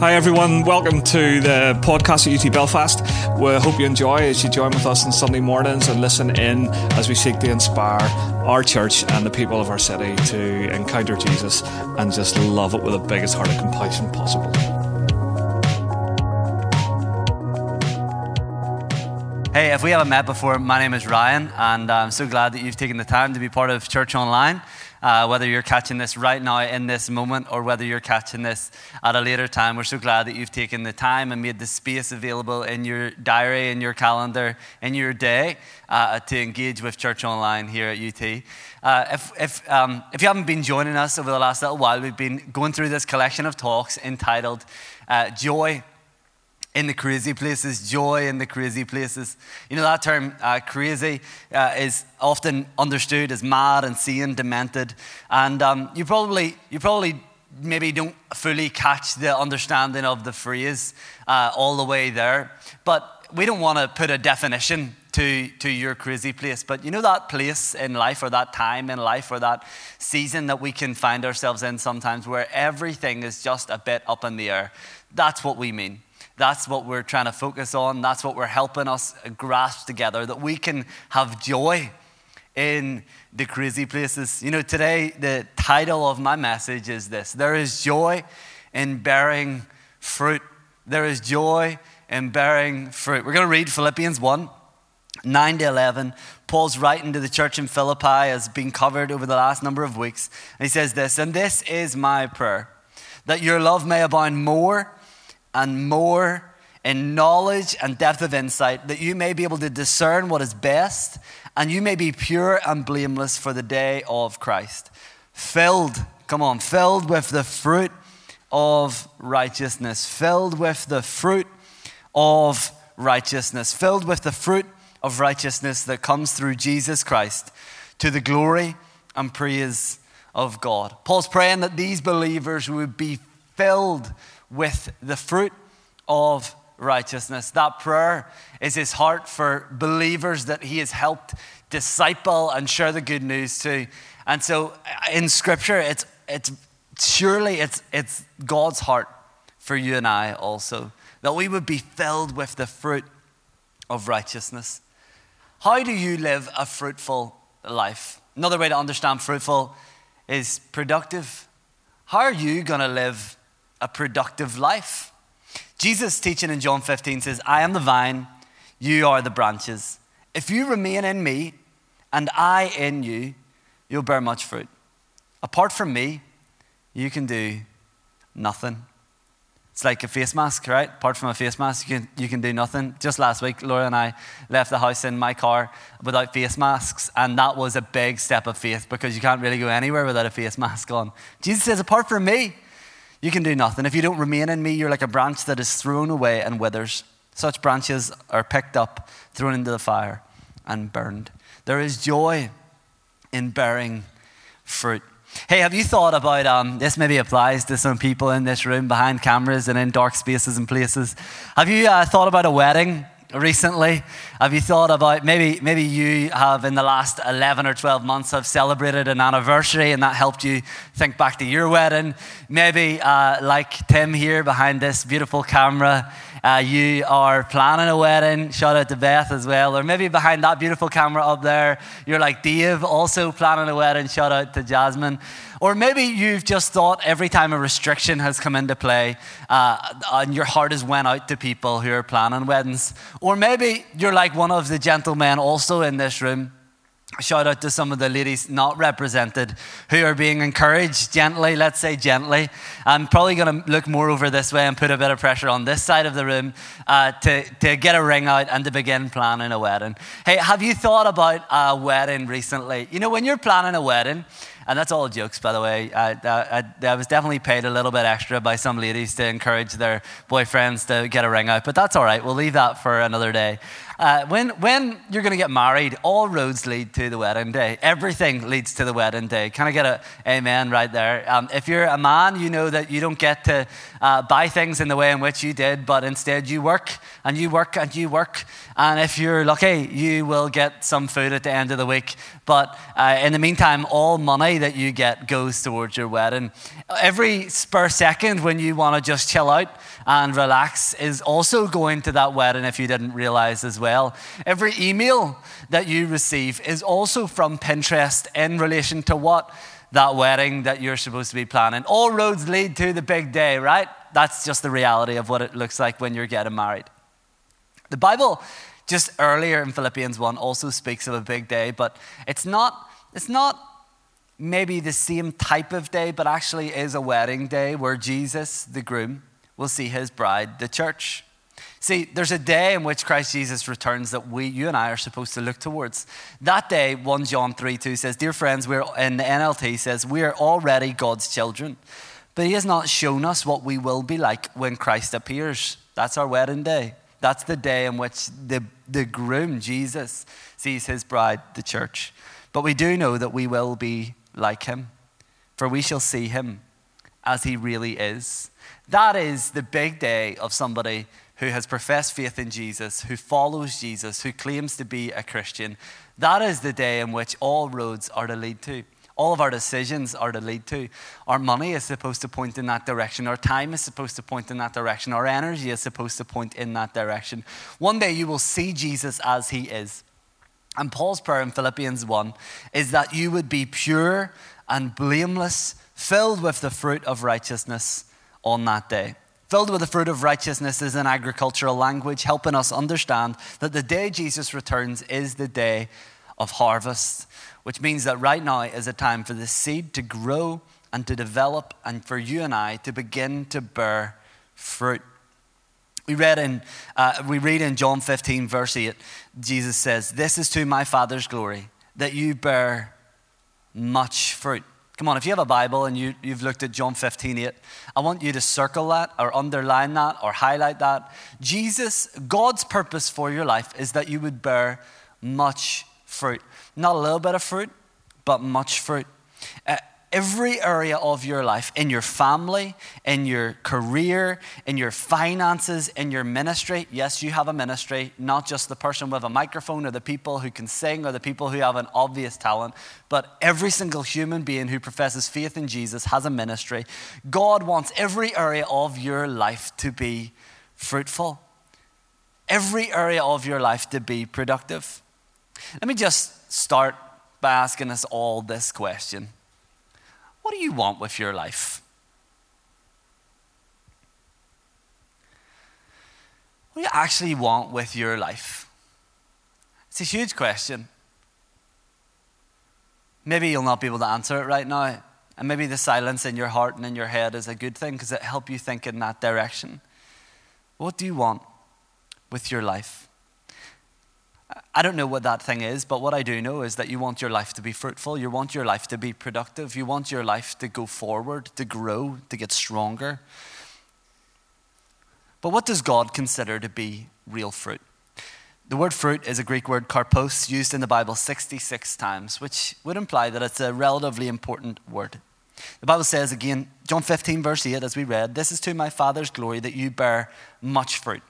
Hi, everyone. Welcome to the podcast at UT Belfast. We hope you enjoy as you join with us on Sunday mornings and listen in as we seek to inspire our church and the people of our city to encounter Jesus and just love it with the biggest heart of compassion possible. Hey, if we haven't met before, my name is Ryan, and I'm so glad that you've taken the time to be part of Church Online. Uh, whether you're catching this right now in this moment or whether you're catching this at a later time, we're so glad that you've taken the time and made the space available in your diary, in your calendar, in your day uh, to engage with Church Online here at UT. Uh, if, if, um, if you haven't been joining us over the last little while, we've been going through this collection of talks entitled uh, Joy in the crazy places, joy in the crazy places. You know, that term, uh, crazy, uh, is often understood as mad, insane, demented. And um, you, probably, you probably maybe don't fully catch the understanding of the phrase uh, all the way there. But we don't want to put a definition to, to your crazy place. But you know that place in life or that time in life or that season that we can find ourselves in sometimes where everything is just a bit up in the air? That's what we mean. That's what we're trying to focus on. That's what we're helping us grasp together that we can have joy in the crazy places. You know, today, the title of my message is this There is joy in bearing fruit. There is joy in bearing fruit. We're going to read Philippians 1 9 to 11. Paul's writing to the church in Philippi, has been covered over the last number of weeks. And he says this, and this is my prayer that your love may abound more and more in knowledge and depth of insight, that you may be able to discern what is best, and you may be pure and blameless for the day of Christ. Filled, come on, filled with the fruit of righteousness, filled with the fruit of righteousness, filled with the fruit of righteousness that comes through Jesus Christ to the glory and praise of God. Paul's praying that these believers would be filled with the fruit of righteousness. That prayer is his heart for believers that he has helped disciple and share the good news to. And so uh, in scripture, it's, it's surely it's, it's God's heart for you and I also, that we would be filled with the fruit of righteousness. How do you live a fruitful life? Another way to understand fruitful is productive. How are you going to live a productive life. Jesus' teaching in John 15 says, I am the vine, you are the branches. If you remain in me and I in you, you'll bear much fruit. Apart from me, you can do nothing. It's like a face mask, right? Apart from a face mask, you can, you can do nothing. Just last week, Laura and I left the house in my car without face masks, and that was a big step of faith because you can't really go anywhere without a face mask on. Jesus says, Apart from me, you can do nothing. If you don't remain in me, you're like a branch that is thrown away and withers. Such branches are picked up, thrown into the fire, and burned. There is joy in bearing fruit. Hey, have you thought about um, this? Maybe applies to some people in this room behind cameras and in dark spaces and places. Have you uh, thought about a wedding? Recently? Have you thought about maybe maybe you have in the last 11 or 12 months have celebrated an anniversary and that helped you think back to your wedding? Maybe uh, like Tim here behind this beautiful camera, uh, you are planning a wedding. Shout out to Beth as well. Or maybe behind that beautiful camera up there, you're like Dave, also planning a wedding. Shout out to Jasmine. Or maybe you've just thought every time a restriction has come into play uh, and your heart has went out to people who are planning weddings. Or maybe you're like one of the gentlemen also in this room. Shout out to some of the ladies not represented who are being encouraged gently, let's say gently. I'm probably going to look more over this way and put a bit of pressure on this side of the room uh, to, to get a ring out and to begin planning a wedding. Hey, have you thought about a wedding recently? You know, when you're planning a wedding, and that's all jokes, by the way. I, I, I, was definitely paid a little bit extra by some ladies to encourage their boyfriends to get a ring out, but that's all right. We'll leave that for another day. Uh, when, when you're going to get married, all roads lead to the wedding day. Everything leads to the wedding day. Can I get a amen right there? Um, if you're a man, you know that you don't get to uh, buy things in the way in which you did, but instead you work and you work and you work. And if you're lucky, you will get some food at the end of the week. But uh, in the meantime, all money that you get goes towards your wedding. Every spur second when you want to just chill out, and relax is also going to that wedding if you didn't realize as well. Every email that you receive is also from Pinterest in relation to what? That wedding that you're supposed to be planning. All roads lead to the big day, right? That's just the reality of what it looks like when you're getting married. The Bible, just earlier in Philippians 1, also speaks of a big day, but it's not, it's not maybe the same type of day, but actually is a wedding day where Jesus, the groom, will see his bride, the church. See, there's a day in which Christ Jesus returns that we, you and I, are supposed to look towards. That day, 1 John 3 2 says, Dear friends, we're in the NLT says, We are already God's children, but He has not shown us what we will be like when Christ appears. That's our wedding day. That's the day in which the, the groom, Jesus, sees his bride, the church. But we do know that we will be like him, for we shall see him as he really is. That is the big day of somebody who has professed faith in Jesus, who follows Jesus, who claims to be a Christian. That is the day in which all roads are to lead to. All of our decisions are to lead to. Our money is supposed to point in that direction. Our time is supposed to point in that direction. Our energy is supposed to point in that direction. One day you will see Jesus as he is. And Paul's prayer in Philippians 1 is that you would be pure and blameless, filled with the fruit of righteousness on that day. Filled with the fruit of righteousness is an agricultural language, helping us understand that the day Jesus returns is the day of harvest, which means that right now is a time for the seed to grow and to develop, and for you and I to begin to bear fruit. We read in uh, we read in John 15 verse 8, Jesus says, "This is to my Father's glory that you bear much fruit." Come on, if you have a Bible and you, you've looked at John 15, 8, I want you to circle that or underline that or highlight that. Jesus, God's purpose for your life is that you would bear much fruit. Not a little bit of fruit, but much fruit. Uh, every area of your life, in your family, in your career, in your finances, in your ministry. Yes, you have a ministry, not just the person with a microphone or the people who can sing or the people who have an obvious talent, but every single human being who professes faith in Jesus has a ministry. God wants every area of your life to be fruitful, every area of your life to be productive. Let me just start by asking us all this question. What do you want with your life? What do you actually want with your life? It's a huge question. Maybe you'll not be able to answer it right now. And maybe the silence in your heart and in your head is a good thing because it helps you think in that direction. What do you want with your life? I don't know what that thing is, but what I do know is that you want your life to be fruitful. You want your life to be productive. You want your life to go forward, to grow, to get stronger. But what does God consider to be real fruit? The word fruit is a Greek word karpos, used in the Bible 66 times, which would imply that it's a relatively important word. The Bible says again, John 15, verse 8, as we read, This is to my Father's glory that you bear much fruit,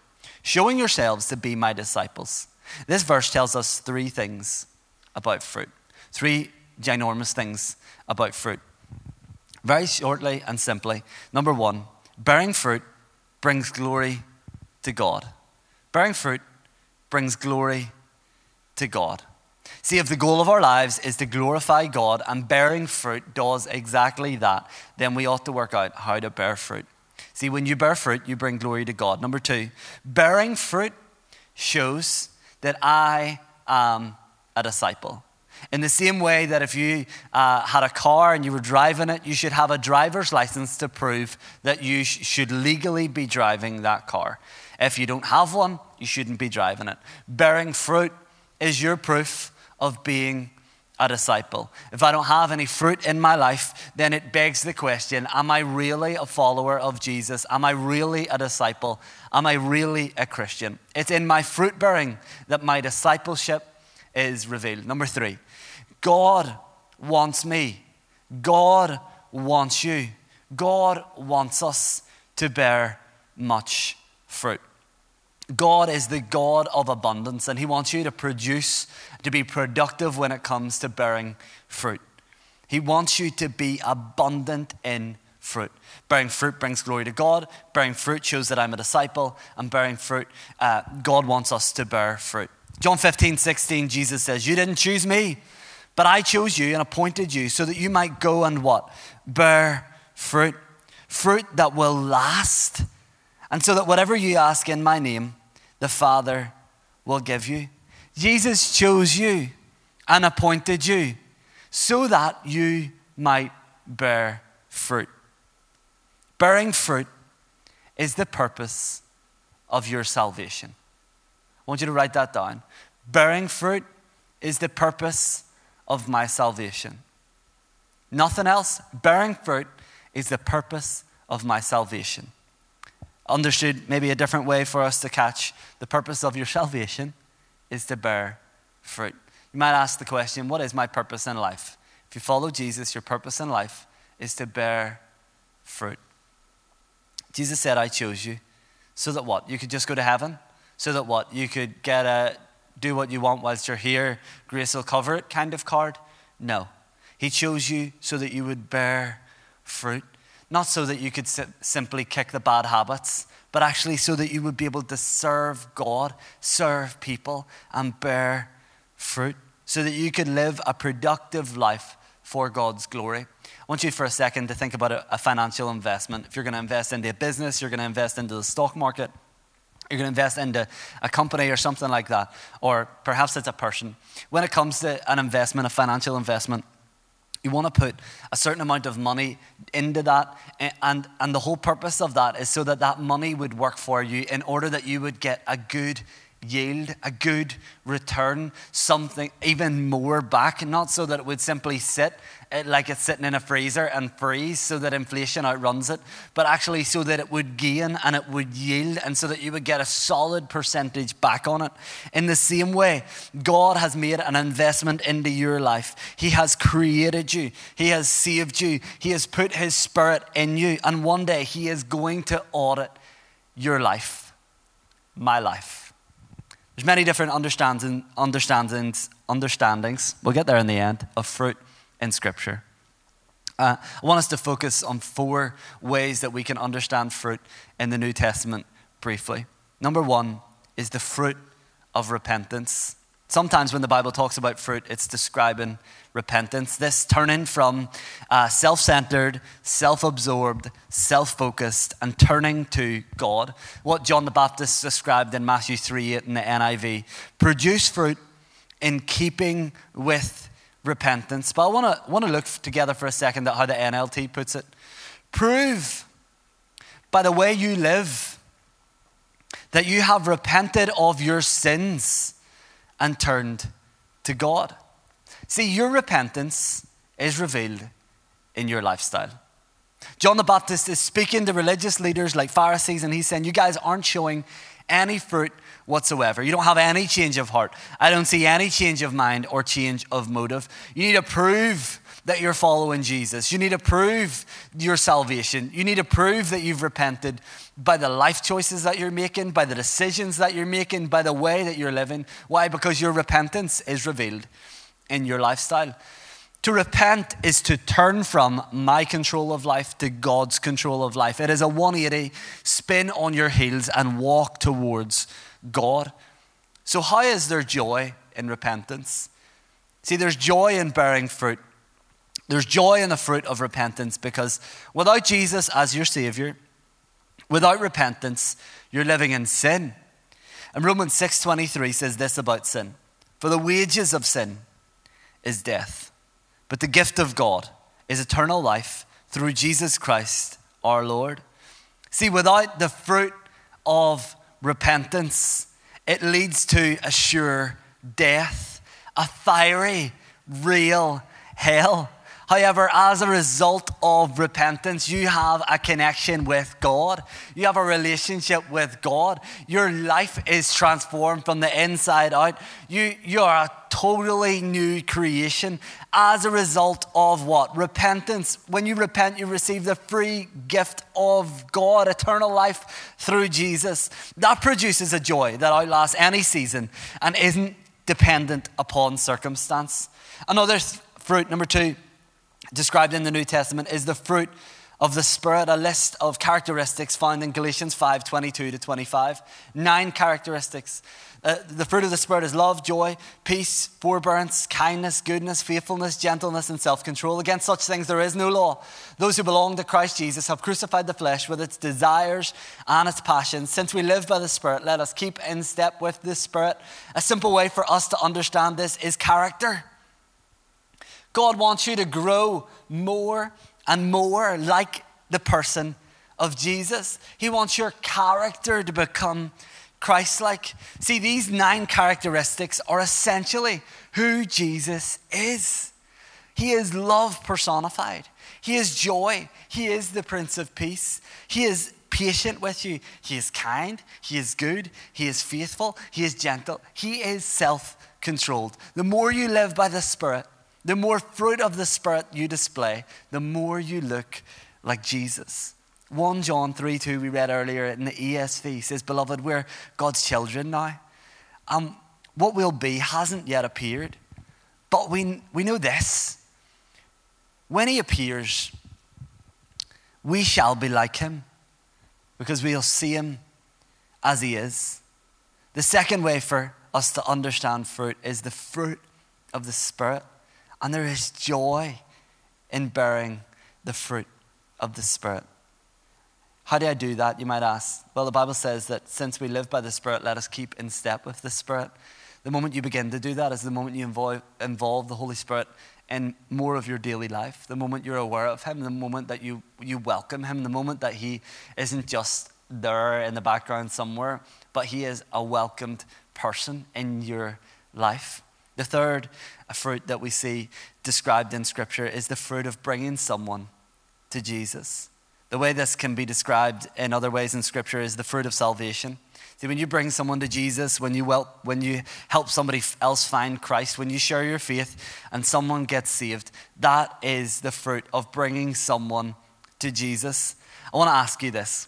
showing yourselves to be my disciples. This verse tells us three things about fruit, three ginormous things about fruit. Very shortly and simply, number one, bearing fruit brings glory to God. Bearing fruit brings glory to God. See, if the goal of our lives is to glorify God and bearing fruit does exactly that, then we ought to work out how to bear fruit. See, when you bear fruit, you bring glory to God. Number two, bearing fruit shows that I am a disciple. In the same way that if you uh, had a car and you were driving it, you should have a driver's license to prove that you sh- should legally be driving that car. If you don't have one, you shouldn't be driving it. Bearing fruit is your proof of being a disciple. If I don't have any fruit in my life, then it begs the question Am I really a follower of Jesus? Am I really a disciple? Am I really a Christian? It's in my fruit bearing that my discipleship is revealed. Number three, God wants me. God wants you. God wants us to bear much fruit. God is the God of abundance, and He wants you to produce, to be productive when it comes to bearing fruit. He wants you to be abundant in fruit. Bearing fruit brings glory to God. Bearing fruit shows that I'm a disciple. And bearing fruit, uh, God wants us to bear fruit. John 15, 16, Jesus says, You didn't choose me, but I chose you and appointed you so that you might go and what? Bear fruit. Fruit that will last and so that whatever you ask in my name, the Father will give you. Jesus chose you and appointed you so that you might bear fruit. Bearing fruit is the purpose of your salvation. I want you to write that down. Bearing fruit is the purpose of my salvation. Nothing else. Bearing fruit is the purpose of my salvation understood maybe a different way for us to catch the purpose of your salvation is to bear fruit. You might ask the question, What is my purpose in life? If you follow Jesus, your purpose in life is to bear fruit. Jesus said, I chose you. So that what? You could just go to heaven? So that what? You could get a do what you want whilst you're here, grace will cover it kind of card? No. He chose you so that you would bear fruit. Not so that you could simply kick the bad habits, but actually so that you would be able to serve God, serve people, and bear fruit, so that you could live a productive life for God's glory. I want you for a second to think about a, financial investment. If you're going to invest into a business, you're going to invest into the stock market, you're going to invest into a company or something like that, or perhaps it's a person. When it comes to an investment, a financial investment, you want to put a certain amount of money into that. And, and the whole purpose of that is so that that money would work for you in order that you would get a good yield, a good return, something even more back, not so that it would simply sit eh, like it's sitting in a freezer and freeze so that inflation outruns it, but actually so that it would gain and it would yield and so that you would get a solid percentage back on it. In the same way, God has made an investment into your life. He has created you, He has saved you, He has put His Spirit in you, and one day He is going to audit your life, my life. There's many different understanding, understandings, understandings, we'll get there in the end, of fruit in Scripture. Uh, I want us to focus on four ways that we can understand fruit in the New Testament briefly. Number one is the fruit of repentance. Sometimes when the Bible talks about fruit, it's describing repentance. This turning from uh, self centered, self absorbed, self focused, and turning to God. What John the Baptist described in Matthew 3 8 in the NIV produce fruit in keeping with repentance. But I want to want to look together for a second at how the NLT puts it. Prove by the way you live that you have repented of your sins and turned to God. See, your repentance is revealed in your lifestyle. John the Baptist is speaking to religious leaders like Pharisees, and he's saying, You guys aren't showing any fruit whatsoever. You don't have any change of heart. I don't see any change of mind or change of motive. You need to prove that you're following Jesus. You need to prove your salvation. You need to prove that you've repented by the life choices that you're making, by the decisions that you're making, by the way that you're living. Why? Because your repentance is revealed in your lifestyle. To repent is to turn from my control of life to God's control of life. It is a 180 spin on your heels and walk towards God. So, how is there joy in repentance? See, there's joy in bearing fruit. There's joy in the fruit of repentance because without Jesus as your Savior, without repentance, you're living in sin. And Romans 6:23 says this about sin. For the wages of sin is death, but the gift of God is eternal life through Jesus Christ our Lord. See, without the fruit of repentance, it leads to a sure death, a fiery real hell. However, as a result of repentance, you have a connection with God. You have a relationship with God. Your life is transformed from the inside out. You, you are a totally new creation as a result of what? Repentance. When you repent, you receive the free gift of God, eternal life through Jesus. That produces a joy that outlasts any season and isn't dependent upon circumstance. Another fruit, number two, described in the New Testament is the fruit of the Spirit, a list of characteristics found in Galatians 5 22 to 25. Nine characteristics. Uh, the fruit of the Spirit is love, joy, peace, forbearance, kindness, goodness, faithfulness, gentleness, and self control. Against such things there is no law. Those who belong to Christ Jesus have crucified the flesh with its desires and its passions. Since we live by the Spirit, let us keep in step with the Spirit. A simple way for us to understand this is character. God wants you to grow more and more like the person of Jesus. He wants your character to become Christ like. See, these nine characteristics are essentially who Jesus is. He is love personified, He is joy, He is the Prince of Peace, He is patient with you, He is kind, He is good, He is faithful, He is gentle, He is self controlled. The more you live by the Spirit, the more fruit of the Spirit you display, the more you look like Jesus. 1 John 3 2, we read earlier in the ESV says, Beloved, we're God's children now. Um, what we'll be hasn't yet appeared, but we, we know this. When He appears, we shall be like Him because we'll see Him as He is. The second way for us to understand fruit is the fruit of the Spirit. And there is joy in bearing the fruit of the Spirit. How do I do that, you might ask? Well, the Bible says that since we live by the Spirit, let us keep in step with the Spirit. The moment you begin to do that is the moment you involve, involve the Holy Spirit in more of your daily life, the moment you're aware of Him, the moment that you, you welcome Him, the moment that He isn't just there in the background somewhere, but He is a welcomed person in your life. The third fruit that we see described in Scripture is the fruit of bringing someone to Jesus. The way this can be described in other ways in Scripture is the fruit of salvation. See, when you bring someone to Jesus, when you, help, when you help somebody else find Christ, when you share your faith and someone gets saved, that is the fruit of bringing someone to Jesus. I want to ask you this.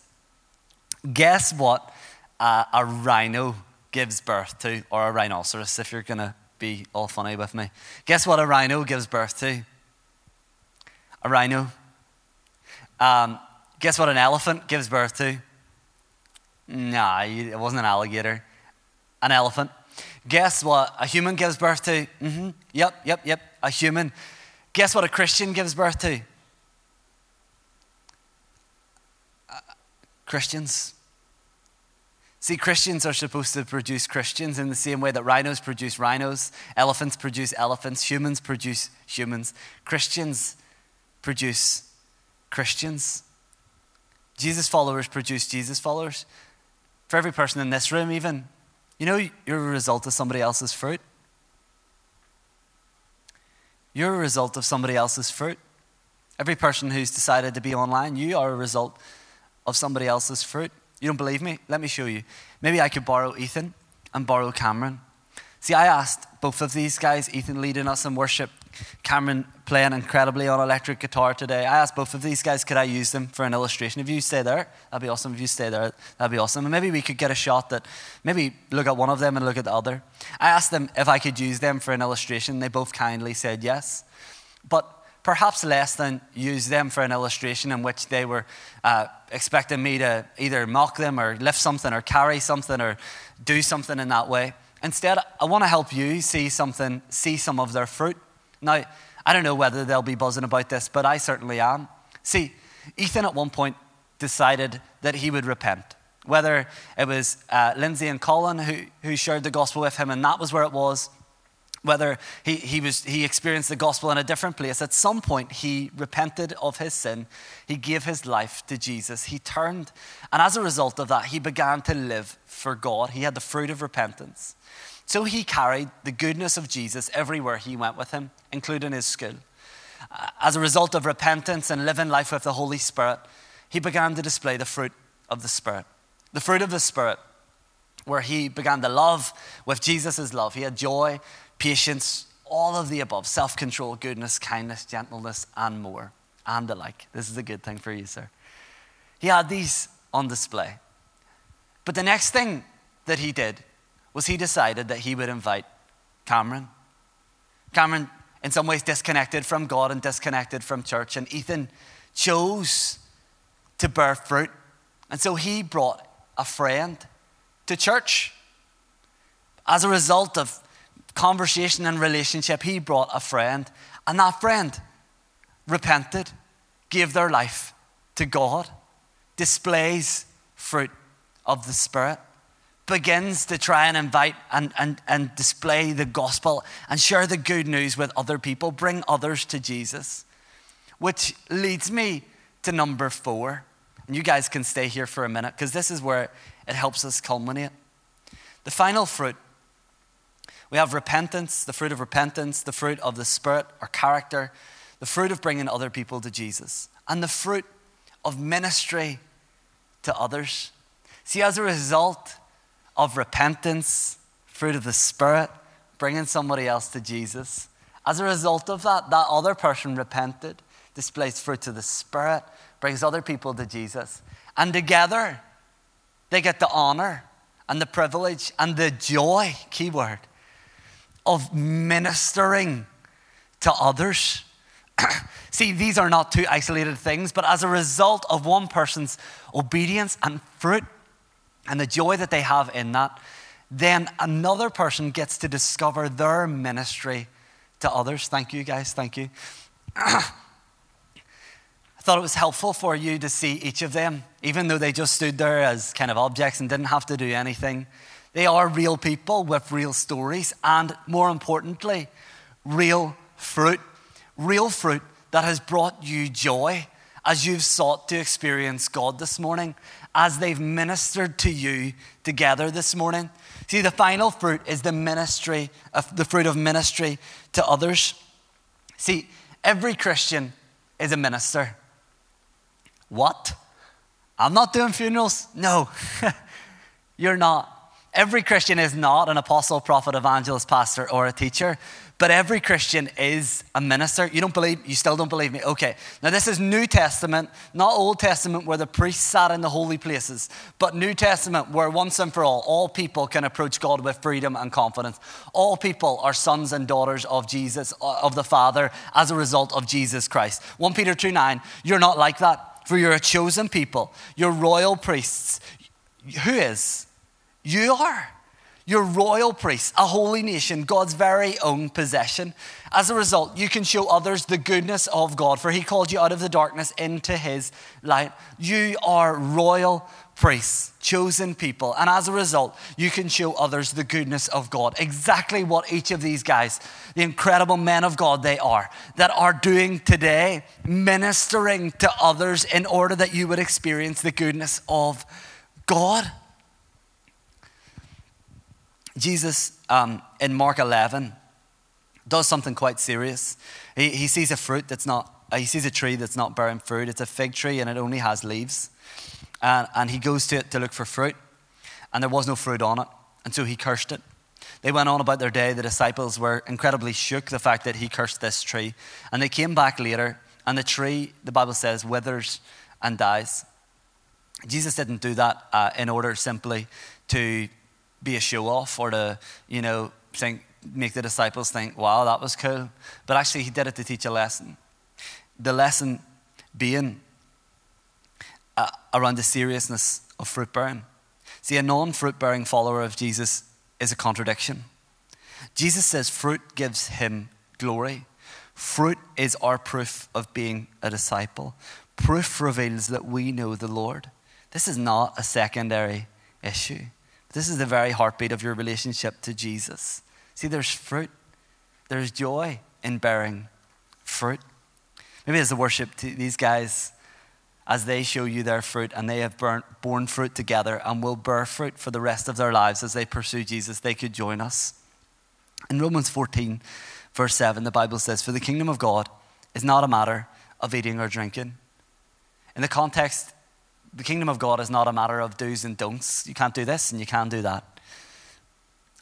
Guess what uh, a rhino gives birth to, or a rhinoceros, if you're going to be all funny with me. Guess what a rhino gives birth to? A rhino. Um, guess what an elephant gives birth to? Nah, it wasn't an alligator. An elephant. Guess what a human gives birth to? Mm-hmm. Yep, yep, yep. A human. Guess what a Christian gives birth to? Uh, Christians. See, Christians are supposed to produce Christians in the same way that rhinos produce rhinos, elephants produce elephants, humans produce humans. Christians produce Christians. Jesus followers produce Jesus followers. For every person in this room, even, you know, you're a result of somebody else's fruit. You're a result of somebody else's fruit. Every person who's decided to be online, you are a result of somebody else's fruit. You don't believe me? Let me show you. Maybe I could borrow Ethan and borrow Cameron. See, I asked both of these guys, Ethan leading us in worship, Cameron playing incredibly on electric guitar today. I asked both of these guys, could I use them for an illustration? If you stay there, that'd be awesome. If you stay there, that'd be awesome. And maybe we could get a shot that, maybe look at one of them and look at the other. I asked them if I could use them for an illustration. They both kindly said yes. But perhaps less than use them for an illustration in which they were uh, expecting me to either mock them or lift something or carry something or do something in that way. Instead, I want to help you see something, see some of their fruit. Now, I don't know whether they'll be buzzing about this, but I certainly am. See, Ethan at one point decided that he would repent. Whether it was uh, Lindsay and Colin who, who shared the gospel with him, and that was where it was, whether he, he, was, he experienced the gospel in a different place. At some point, he repented of his sin. He gave his life to Jesus. He turned. And as a result of that, he began to live for God. He had the fruit of repentance. So he carried the goodness of Jesus everywhere he went with him, including his school. As a result of repentance and living life with the Holy Spirit, he began to display the fruit of the Spirit. The fruit of the Spirit, where he began to love with Jesus' love. He had joy, patience, all of the above self control, goodness, kindness, gentleness, and more, and the like. This is a good thing for you, sir. He had these on display. But the next thing that he did was he decided that he would invite Cameron. Cameron, in some ways, disconnected from God and disconnected from church, and Ethan chose to bear fruit. And so he brought a friend to church. As a result of conversation and relationship, he brought a friend, and that friend repented, gave their life to God, displays fruit of the Spirit, begins to try and invite and, and, and display the gospel and share the good news with other people, bring others to Jesus. Which leads me to number four. And you guys can stay here for a minute because this is where it helps us culminate. The final fruit we have repentance, the fruit of repentance, the fruit of the Spirit or character, the fruit of bringing other people to Jesus, and the fruit of ministry to others. See, as a result of repentance, fruit of the Spirit, bringing somebody else to Jesus, as a result of that, that other person repented, displays fruit of the Spirit, brings other people to Jesus. And together, they get the honor and the privilege and the joy, keyword, of ministering to others. See, these are not two isolated things, but as a result of one person's obedience and fruit and the joy that they have in that, then another person gets to discover their ministry to others. Thank you, guys. Thank you. I thought it was helpful for you to see each of them, even though they just stood there as kind of objects and didn't have to do anything. They are real people with real stories and, more importantly, real fruit. Real fruit that has brought you joy as you've sought to experience God this morning, as they've ministered to you together this morning. See, the final fruit is the ministry of the fruit of ministry to others. See, every Christian is a minister. What? I'm not doing funerals? No, you're not. Every Christian is not an apostle, prophet, evangelist, pastor, or a teacher, but every Christian is a minister. You don't believe, you still don't believe me? Okay. Now, this is New Testament, not Old Testament where the priests sat in the holy places, but New Testament where once and for all, all people can approach God with freedom and confidence. All people are sons and daughters of Jesus, uh, of the Father, as a result of Jesus Christ. 1 Peter 2 9, you're not like that, for you're a chosen people, you're royal priests. Who is? You are. You're royal priests, a holy nation, God's very own possession. As a result, you can show others the goodness of God, for He called you out of the darkness into His light. You are royal priests, chosen people. And as a result, you can show others the goodness of God. Exactly what each of these guys, the incredible men of God they are, that are doing today, ministering to others in order that you would experience the goodness of God. Jesus um, in Mark 11 does something quite serious. He, he sees a fruit that's not, uh, he sees a tree that's not bearing fruit. It's a fig tree and it only has leaves. And, and he goes to it to look for fruit, and there was no fruit on it. And so he cursed it. They went on about their day. The disciples were incredibly shook the fact that he cursed this tree. And they came back later, and the tree, the Bible says, withers and dies. Jesus didn't do that uh, in order simply to be a show off or to, you know, think, make the disciples think, wow, that was cool. But actually, he did it to teach a lesson. The lesson being uh, around the seriousness of fruit bearing. See, a non fruit bearing follower of Jesus is a contradiction. Jesus says fruit gives him glory. Fruit is our proof of being a disciple. Proof reveals that we know the Lord. This is not a secondary issue. This is the very heartbeat of your relationship to Jesus. See, there's fruit, there's joy in bearing fruit. Maybe as the worship, to these guys as they show you their fruit and they have burnt, borne fruit together and will bear fruit for the rest of their lives as they pursue Jesus, they could join us. In Romans 14, verse 7, the Bible says, For the kingdom of God is not a matter of eating or drinking. In the context, the kingdom of God is not a matter of do's and don'ts. You can't do this and you can't do that.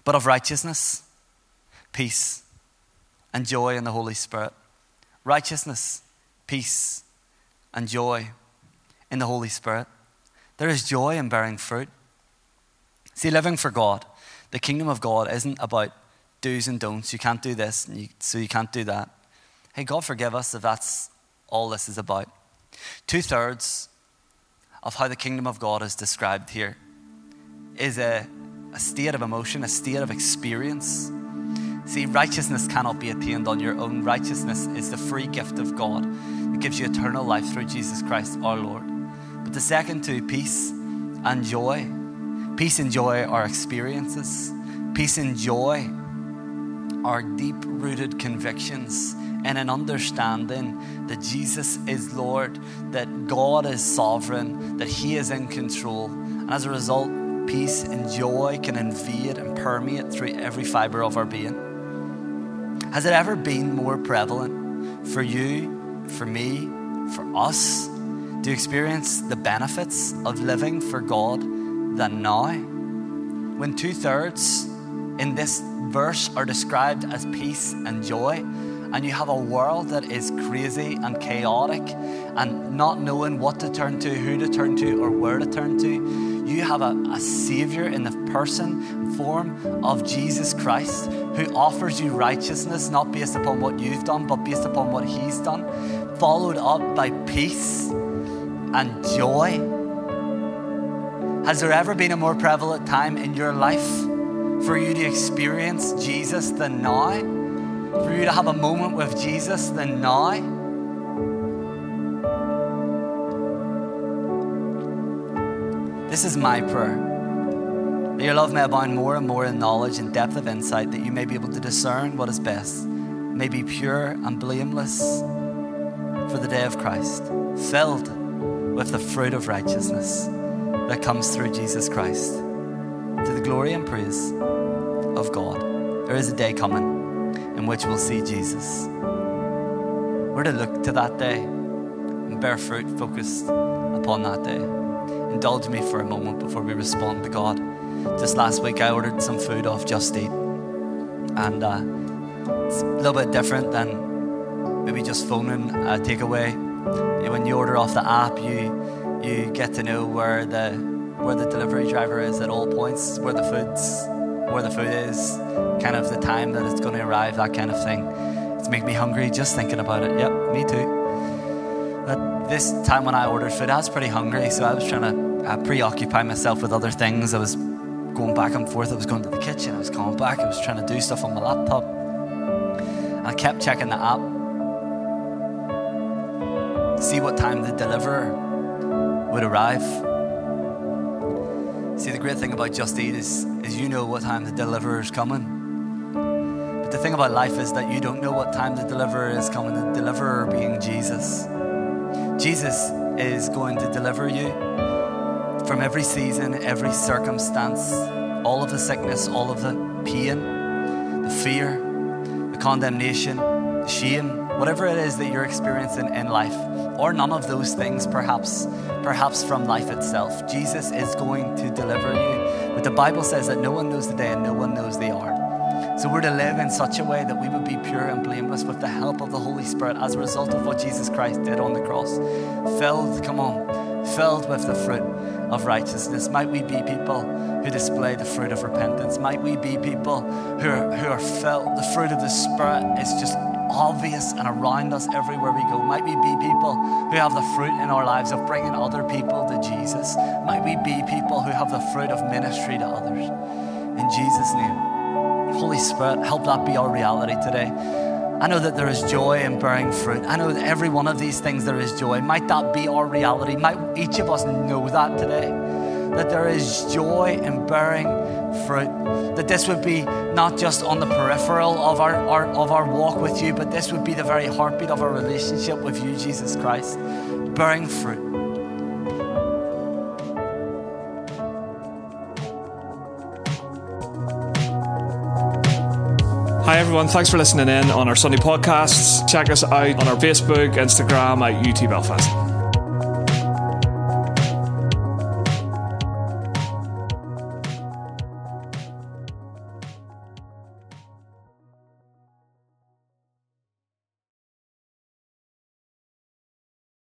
But of righteousness, peace, and joy in the Holy Spirit. Righteousness, peace, and joy in the Holy Spirit. There is joy in bearing fruit. See, living for God, the kingdom of God isn't about do's and don'ts. You can't do this, and you, so you can't do that. Hey, God forgive us if that's all this is about. Two thirds of how the kingdom of God is described here is a, a state of emotion, a state of experience. See, righteousness cannot be attained on your own. Righteousness is the free gift of God that gives you eternal life through Jesus Christ our Lord. But the second two, peace and joy. Peace and joy are experiences. Peace and joy are deep rooted convictions and an understanding that Jesus is Lord, that God is sovereign, that He is in control. And as a result, peace and joy can invade and permeate through every fiber of our being. Has it ever been more prevalent for you, for me, for us to experience the benefits of living for God than now? When two thirds in this verse are described as peace and joy, and you have a world that is crazy and chaotic and not knowing what to turn to, who to turn to, or where to turn to, you have a, a Savior in the person, form of Jesus Christ who offers you righteousness not based upon what you've done, but based upon what He's done, followed up by peace and joy. Has there ever been a more prevalent time in your life for you to experience Jesus than now? For you to have a moment with Jesus than now? This is my prayer. That your love may abound more and more in knowledge and depth of insight, that you may be able to discern what is best, may be pure and blameless for the day of Christ, filled with the fruit of righteousness that comes through Jesus Christ, to the glory and praise of God. There is a day coming in which we'll see Jesus. We're to look to that day and bear fruit focused upon that day indulge me for a moment before we respond to God. Just last week, I ordered some food off Just Eat, and uh, it's a little bit different than maybe just phoning a takeaway. When you order off the app, you you get to know where the where the delivery driver is at all points, where the food's where the food is, kind of the time that it's going to arrive, that kind of thing. It's making me hungry just thinking about it. Yep, me too. But this time when I ordered food, I was pretty hungry, so I was trying to uh, preoccupy myself with other things. I was going back and forth. I was going to the kitchen. I was coming back. I was trying to do stuff on my laptop. And I kept checking the app to see what time the deliverer would arrive. See, the great thing about Just Eat is, is you know what time the deliverer is coming. But the thing about life is that you don't know what time the deliverer is coming, the deliverer being Jesus. Jesus is going to deliver you from every season, every circumstance, all of the sickness, all of the pain, the fear, the condemnation, the shame, whatever it is that you're experiencing in life, or none of those things, perhaps, perhaps from life itself. Jesus is going to deliver you. But the Bible says that no one knows the day and no one knows the hour. So we're to live in such a way that we would be pure and blameless with the help of the Holy Spirit as a result of what Jesus Christ did on the cross. Filled, come on, filled with the fruit of righteousness. Might we be people who display the fruit of repentance? Might we be people who are, who are filled, the fruit of the Spirit is just obvious and around us everywhere we go. Might we be people who have the fruit in our lives of bringing other people to Jesus? Might we be people who have the fruit of ministry to others? In Jesus' name. Holy Spirit, help that be our reality today. I know that there is joy in bearing fruit. I know that every one of these things there is joy. Might that be our reality? Might each of us know that today? that there is joy in bearing fruit. That this would be not just on the peripheral of our, our, of our walk with you, but this would be the very heartbeat of our relationship with you, Jesus Christ. Bearing fruit. Hi, everyone. Thanks for listening in on our Sunday podcasts. Check us out on our Facebook, Instagram at UT Belfast.